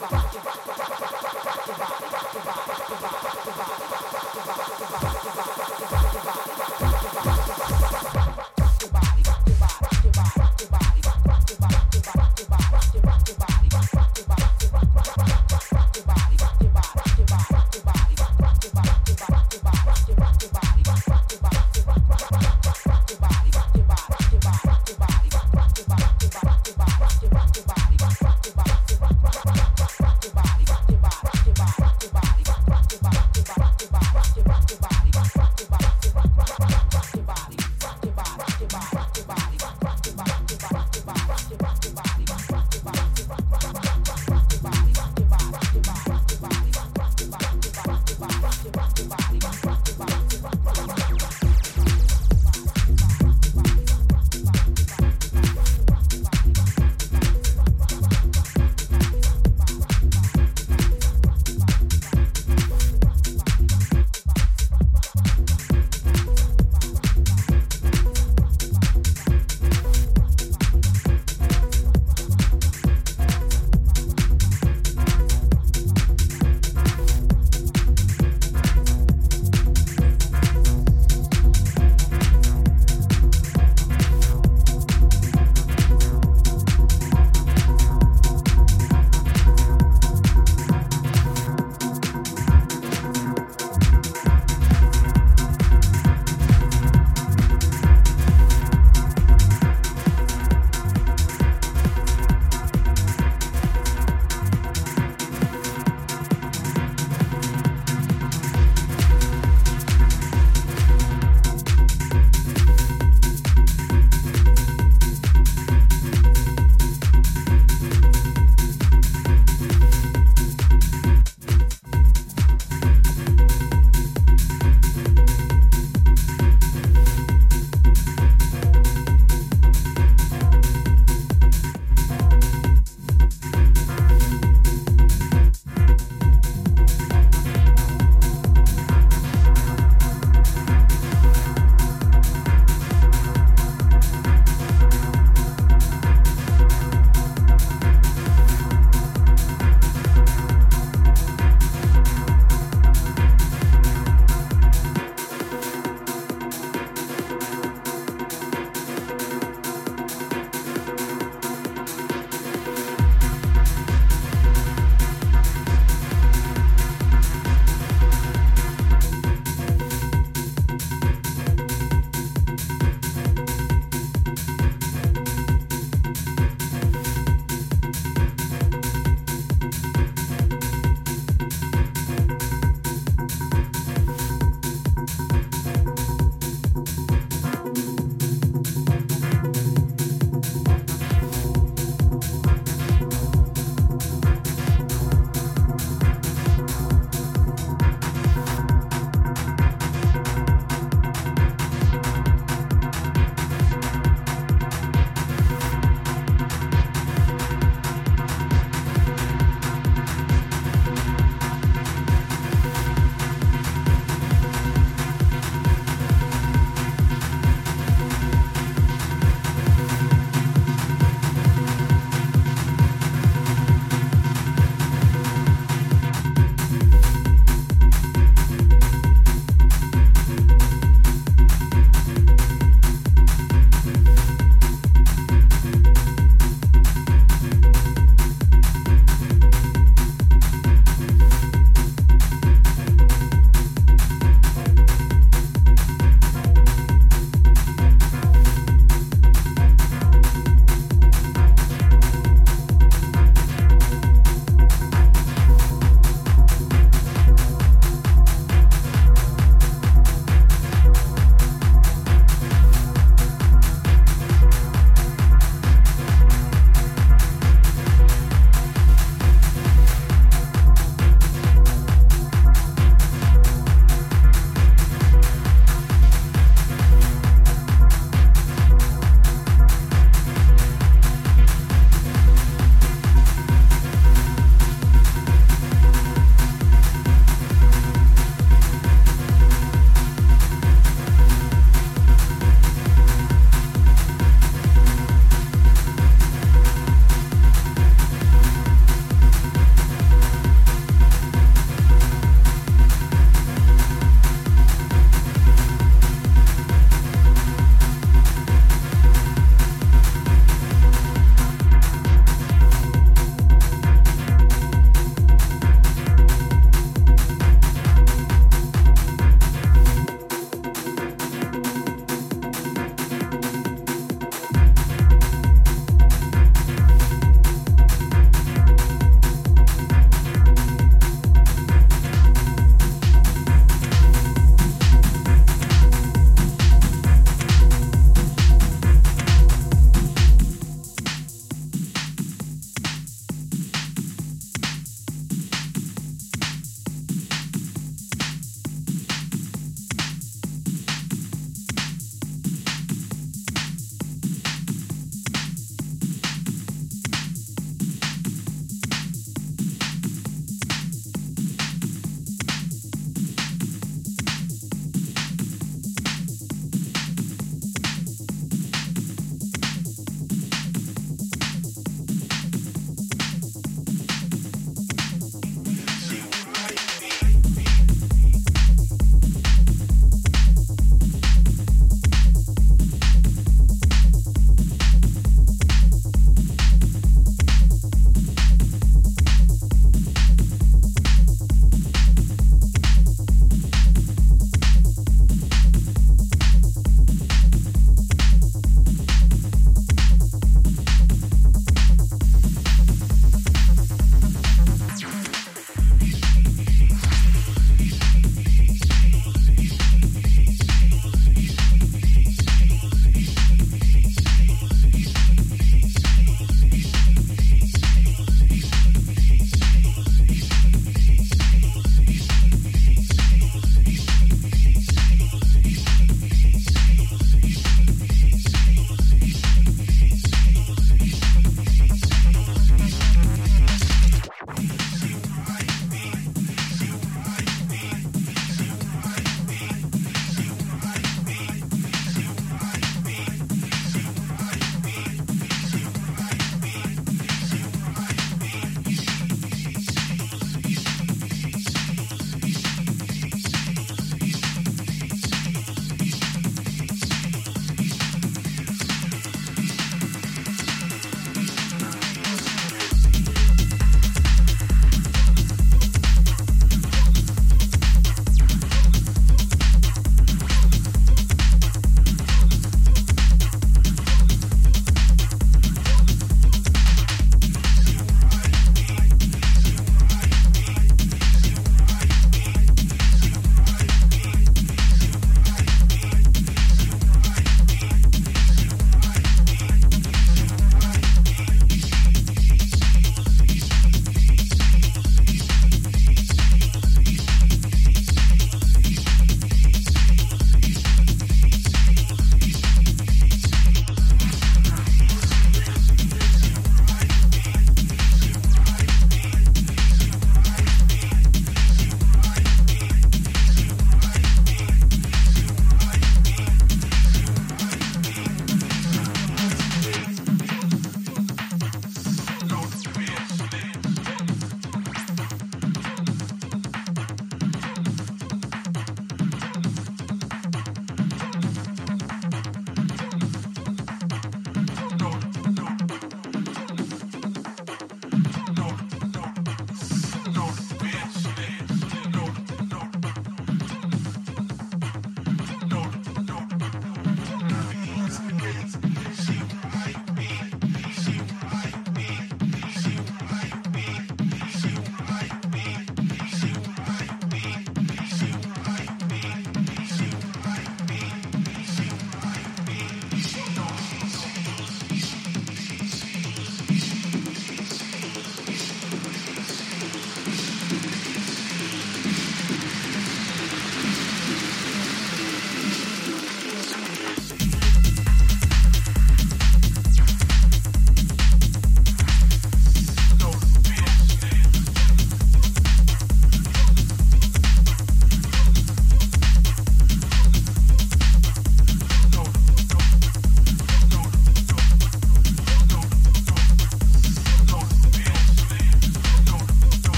Bye. rock.